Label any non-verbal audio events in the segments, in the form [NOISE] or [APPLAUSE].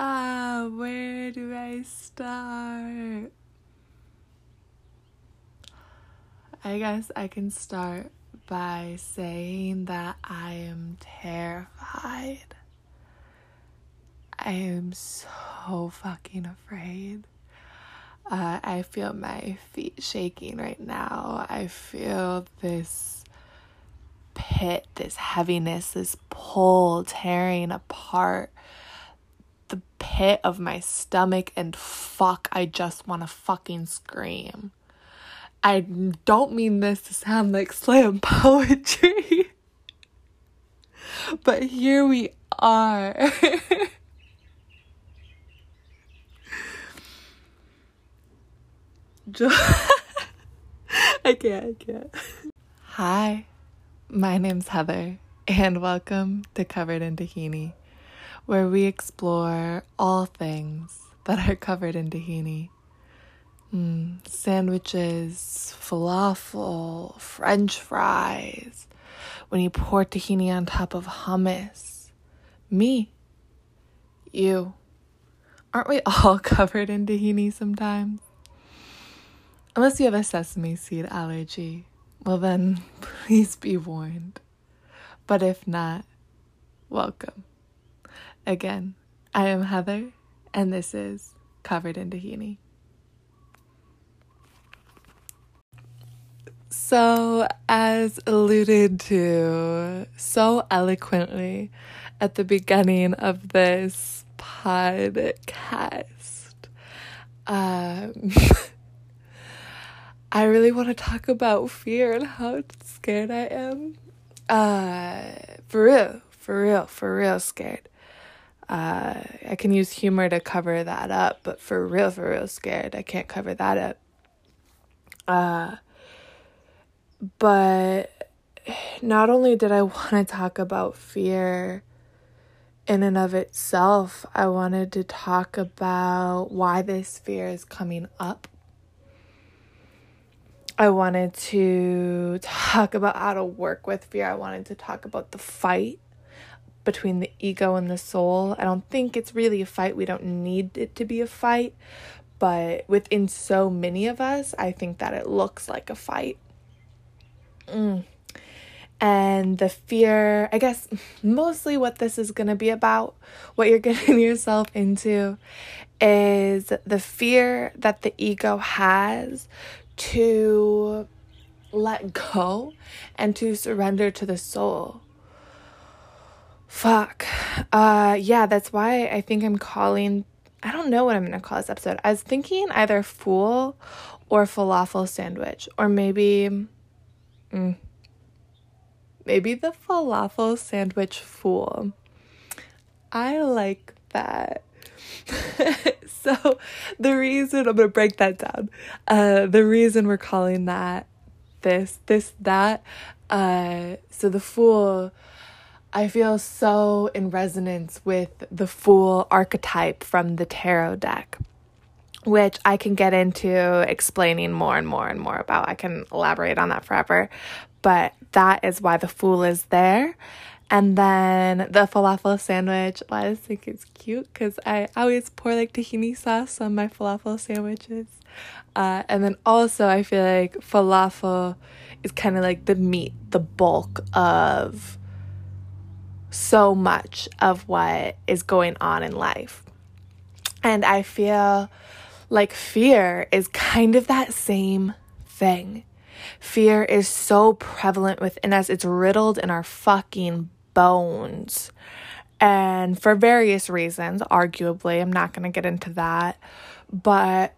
Ah, where do I start? I guess I can start by saying that I am terrified. I am so fucking afraid. Uh, I feel my feet shaking right now. I feel this pit, this heaviness, this pull tearing apart pit of my stomach, and fuck, I just want to fucking scream. I don't mean this to sound like slam [LAUGHS] poetry, but here we are. [LAUGHS] I can't, I can't. Hi, my name's Heather, and welcome to Covered in Tahini, where we explore all things that are covered in tahini. Mm, sandwiches, falafel, french fries, when you pour tahini on top of hummus. Me, you. Aren't we all [LAUGHS] covered in tahini sometimes? Unless you have a sesame seed allergy, well, then [LAUGHS] please be warned. But if not, welcome. Again, I am Heather, and this is Covered in Tahini. So, as alluded to so eloquently at the beginning of this podcast, um, [LAUGHS] I really want to talk about fear and how scared I am. Uh, for real, for real, for real scared. Uh, I can use humor to cover that up, but for real, for real scared, I can't cover that up. Uh, but not only did I [LAUGHS] want to talk about fear in and of itself, I wanted to talk about why this fear is coming up I wanted to [LAUGHS] talk about how to work with fear. I wanted to talk about the fight between the ego and the soul. I don't think it's really a fight. We don't need it to be a fight. But within so many of us, I think that it looks like a fight. Mm. And the fear, I guess mostly what this is going to be about, what you're [LAUGHS] getting yourself into, is the fear that the ego has to let go and to surrender to the soul. Fuck. Uh yeah, that's why I think I'm calling I don't know what I'm to call this episode. I was thinking either fool or falafel sandwich or maybe mm, maybe the falafel sandwich fool. I like that. [LAUGHS] so the reason I'm gonna break that down. Uh, the reason we're calling that this, this, that. Uh, so the fool. I feel so in resonance with the fool archetype from the tarot deck, which I can get into explaining more and more and more about. I can elaborate on that forever, but that is why the fool is there. And then the falafel sandwich, I just think it's cute because I always pour like tahini sauce on my falafel sandwiches. Uh, and then also, I feel like falafel is kind of like the meat, the bulk of so much of what is going on in life. And I feel like fear is kind of that same thing. Fear is so prevalent within us, it's riddled in our fucking bones. And for various reasons, arguably, I'm not going to get into that, but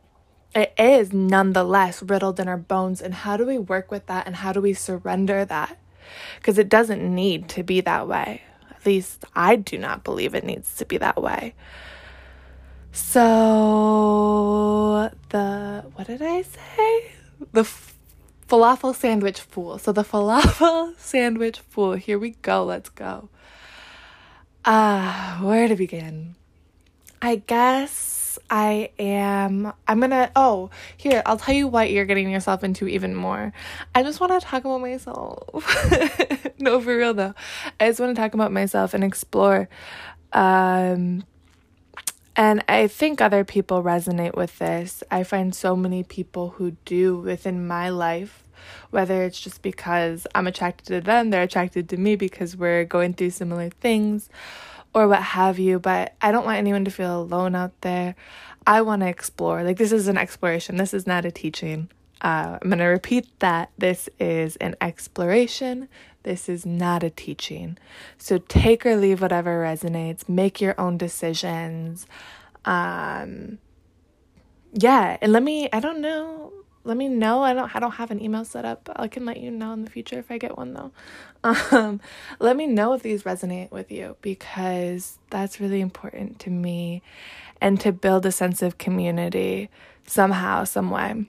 it is nonetheless riddled in our bones. And how do we work with that and how do we surrender that? Because it doesn't need to be that way. At least I do not believe it needs to be that way. So, the, what did I say? The falafel sandwich fool. So the [LAUGHS] falafel sandwich fool. Here we go. Let's go. Ah, uh, where to begin? I guess I am. I'm gonna. Oh, here, I'll tell you what you're getting yourself into even more. I just want to talk about myself. [LAUGHS] no, for real though. I just want to talk about myself and explore. Um, And I think other people resonate with this. I find so many people who do within my life, whether it's just because I'm attracted to them, they're attracted to me because we're going through similar things or what have you. But I don't want anyone to feel alone out there. I want to explore. Like, this is an exploration, this is not a teaching. Uh, I'm going to repeat that. This is an exploration. This is not a teaching. So take or leave whatever resonates. Make your own decisions. Um, yeah, and let me. I don't know. Let me know. I don't. I don't have an email set up. I can let you know in the future if I get one though. [LAUGHS] Um, let me know if these resonate with you because that's really important to me, and to build a sense of community somehow, some way.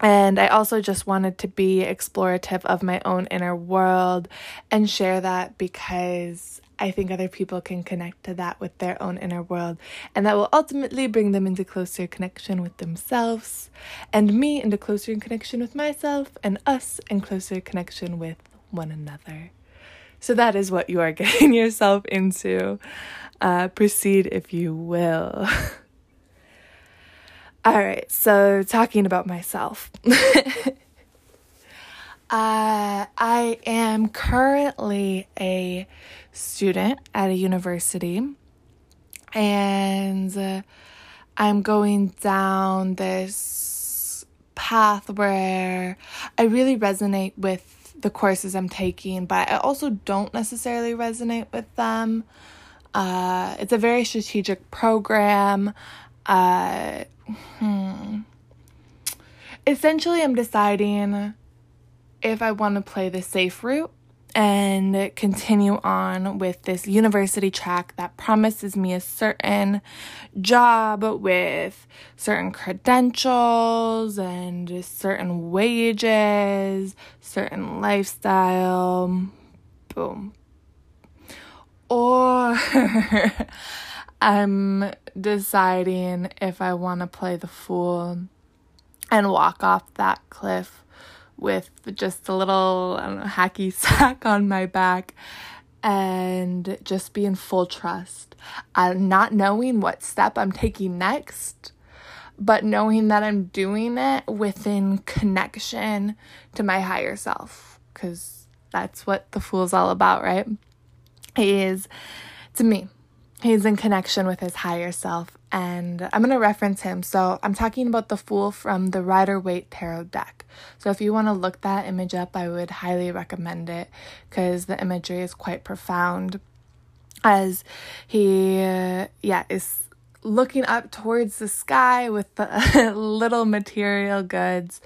And I also just wanted to be explorative of my own inner world and share that because I think other people can connect to that with their own inner world. And that will ultimately bring them into closer connection with themselves, and me into closer connection with myself, and us in closer connection with one another. So that is what you are [LAUGHS] getting yourself into. Uh, proceed if you will. [LAUGHS] All right, so talking about myself. [LAUGHS] uh, I am currently a student at a university, and uh, I'm going down this path where I really resonate with the courses I'm taking, but I also don't necessarily resonate with them. Uh, it's a very strategic program. Uh, hmm. Essentially, I'm deciding if I want to play the safe route and continue on with this university track that promises me a certain job with certain credentials and certain wages, certain lifestyle. Boom. Or [LAUGHS] I'm deciding if I want to play the fool and walk off that cliff with just a little know, hacky [LAUGHS] sack on my back and just be in full trust. I'm not knowing what step I'm taking next, but knowing that I'm doing it within connection to my higher self, because that's what the fool's all about, right? He is to me he's in connection with his higher self and i'm going to reference him. So i'm talking about the fool from the rider waite tarot deck. So if you want to look that image up i would highly recommend it because the imagery is quite profound as he uh, yeah is looking up towards the sky with the [LAUGHS] little material goods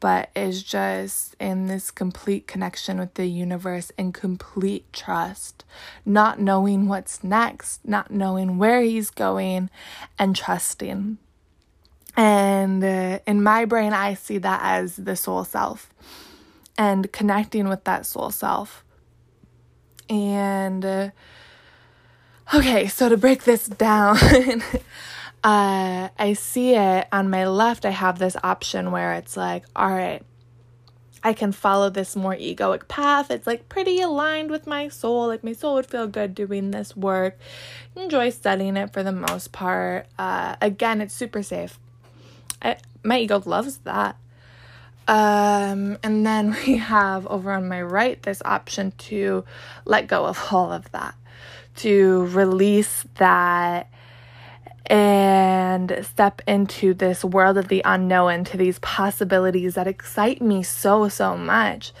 but is just in this complete connection with the universe and complete trust, not knowing what's next, not knowing where he's going, and trusting. And uh, in my brain, I see that as the soul self and connecting with that soul self. And uh, okay, so to break this [LAUGHS] down, uh, I see it on my left. I have this option where it's like, all right, I can follow this more egoic path. It's like pretty aligned with my soul. Like my soul would feel good doing this work. Enjoy studying it for the most part. Uh, again, it's super safe. I, my ego loves that. Um, and then [LAUGHS] we have over on my right this option to let go of all of that, to release that and step into this world of the unknown, to these possibilities that excite me so, so much,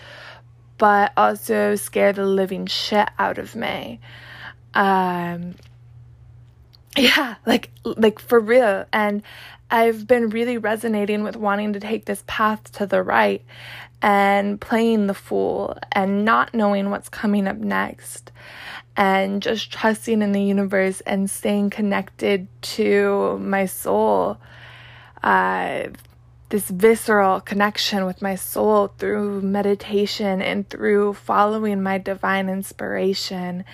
but also scare the living shit out of me. Um, [LAUGHS] yeah, like, like for real. And I've been really resonating with wanting to take this path to the right and playing the fool and not knowing what's coming up next and just trusting in the universe and staying connected to my soul. Uh, this visceral connection with my soul through meditation and through following my divine inspiration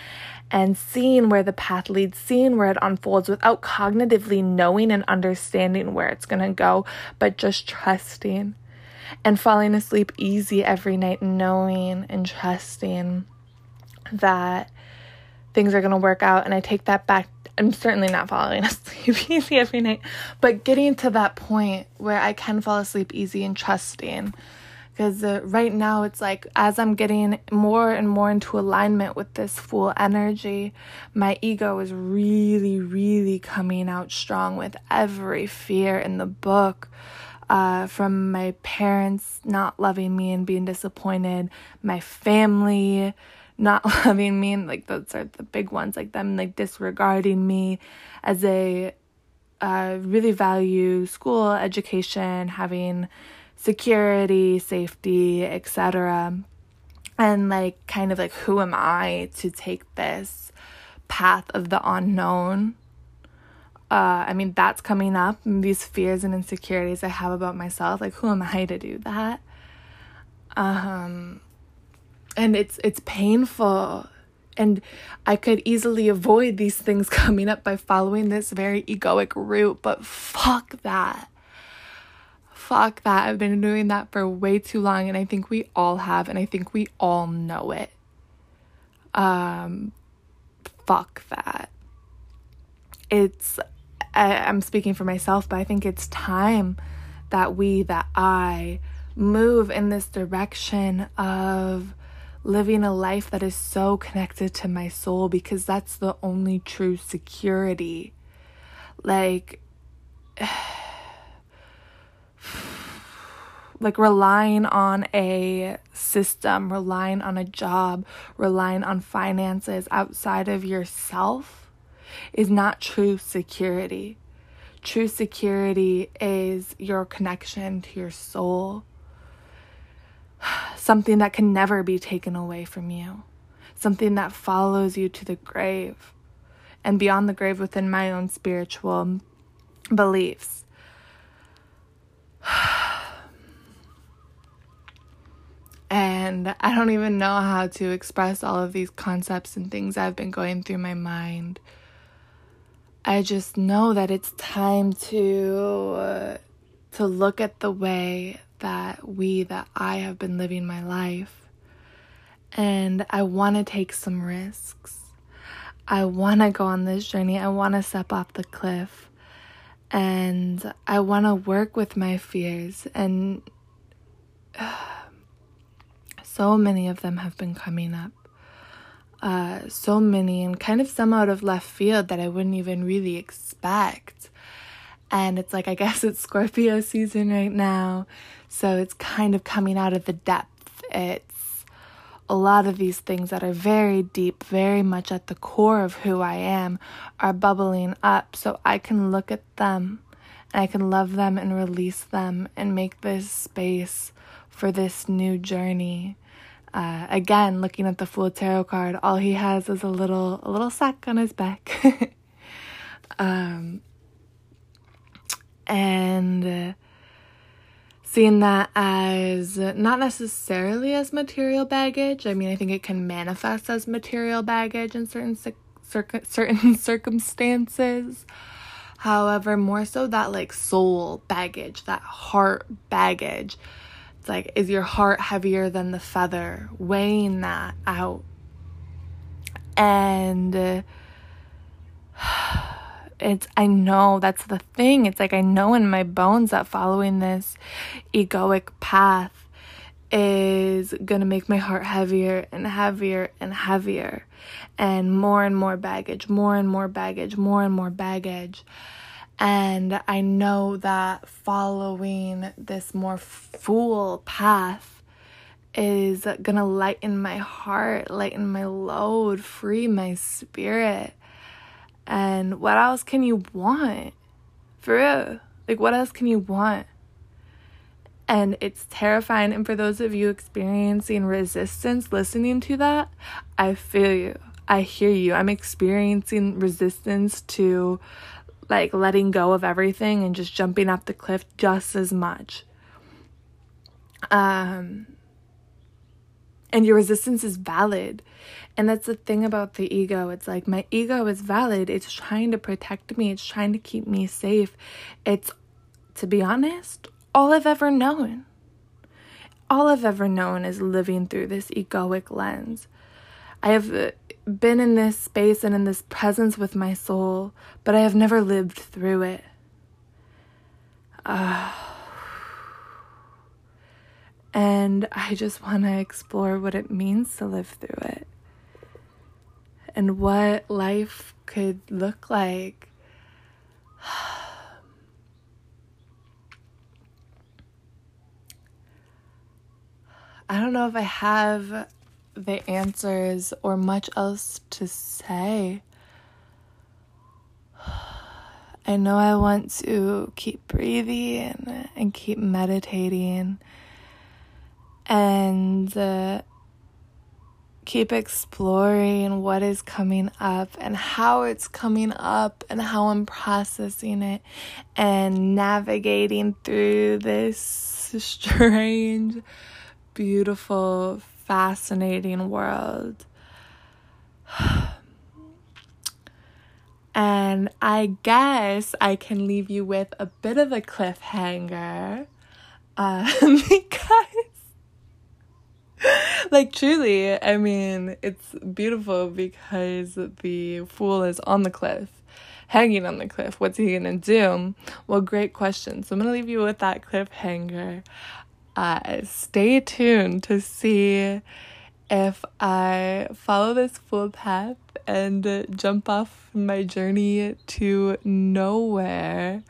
and seeing where the path leads, seeing where it unfolds without cognitively knowing and understanding where it's going to go, but just trusting and falling asleep easy every night, knowing and trusting that things are going to work out. And I take that back I'm certainly not falling [LAUGHS] asleep easy every night, but getting to that point where I can fall asleep easy and trusting. Because uh, right now, it's like as I'm getting more and more into alignment with this full energy, my ego is really, really coming out strong with every fear in the book. Uh, from my parents not loving me and being disappointed, my family not [LAUGHS] loving me and like those are the big ones like them like disregarding me as a uh, really value school education having security safety etc and like kind of like who am i to take this path of the unknown uh, I mean, that's coming up. These fears and insecurities I have about myself. Like, who am I to do that? Um, and it's it's painful and I could easily avoid these things [LAUGHS] coming up by following this very egoic route, but fuck that. Fuck that. I've been doing that for way too long, and I think we all have, and I think we all know it. Um, fuck that. It's, I, I'm speaking for myself, but I think it's time that we, that I, move in this direction of living a life that is so connected to my soul because that's the only true security. Like, [SIGHS] like relying on a system, relying on a job, relying on finances outside of yourself is not true security. True security is your connection to your soul something that can never be taken away from you, something that follows you to the grave and beyond the grave within my own spiritual beliefs. [SIGHS] And I don't even know how to express all of these concepts and things I've been going through my mind. I just know that it's time to uh, to look at the way that we, that I have been living my life. And I want to take some risks. I want to go on this journey. I want to step off the cliff. And I want to work with my fears. And uh, [SIGHS] so many of them have been coming up. Uh, so many, and kind of some out of left field that I wouldn't even really expect. And it's like, I guess it's Scorpio season right now. So it's kind of coming out of the depth. It's a lot of these things that are very deep, very much at the core of who I am, are bubbling up. So I can look at them and I can love them and release them and make this space for this new journey. Uh, again, looking at the Fool Tarot card, all he has is a little a little sack on his back. [LAUGHS] um, and uh, seeing that as not necessarily as material baggage. I mean, I think it can manifest as material baggage in certain [LAUGHS] certain circumstances. However, more so that like soul baggage, that heart baggage. It's like, is your heart heavier than the feather? Weighing that out. And. [SIGHS] Uh, it's I know that's the thing. It's like I know in my bones that following this egoic path is going to make my heart heavier and heavier and heavier and more and more baggage, more and more baggage, more and more baggage. And I know that following this more fool path is to lighten my heart, lighten my load, free my spirit and what else can you want? For real. Like, what else can you want? And it's terrifying. And for those of you experiencing resistance listening to that, I feel you. I hear you. I'm experiencing resistance to like letting go of everything and just jumping off the cliff just as much. Um, and your resistance is valid. And that's the thing about the ego. It's like my ego is valid. It's trying to protect me, it's trying to keep me safe. It's, to be honest, all I've ever known. All I've ever known is living through this egoic lens. I have uh, been in this space and in this presence with my soul, but I have never lived through it. Uh, and I just want to explore what it means to live through it and what life could look like. [SIGHS] I don't know if I have the answers or much else to say. [SIGHS] I know I want to keep breathing and keep meditating and uh, keep exploring what is coming up and how it's coming up and how I'm processing it and navigating through this strange, beautiful, fascinating world. [SIGHS] And I guess I can leave you with a bit of a cliffhanger uh, [LAUGHS] because [LAUGHS] like truly, I mean, it's beautiful because the fool is on the cliff, hanging on the cliff. What's he gonna do? Well, great question. So I'm gonna leave you with that cliffhanger. Uh, stay tuned to see if I follow this fool path and jump off my journey to nowhere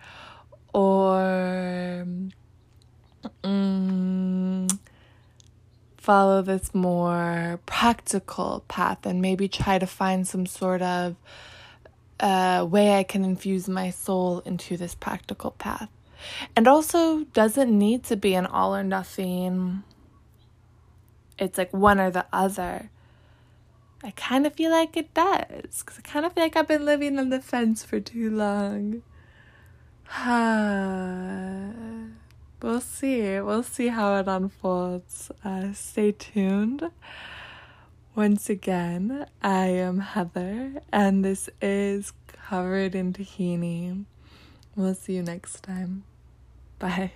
or. Mm, follow this more practical path and maybe try to find some sort of uh, way I can infuse my soul into this practical path. And also, doesn't need to be an all or nothing. It's like one or the other. I kind of feel like it does because I kind of feel like I've been living on the fence for too long. [SIGHS] [SIGHS] we'll see. We'll see how it unfolds. Uh, stay tuned. Once again, I am Heather, and this is Covered in Tahini. We'll see you next time. Bye.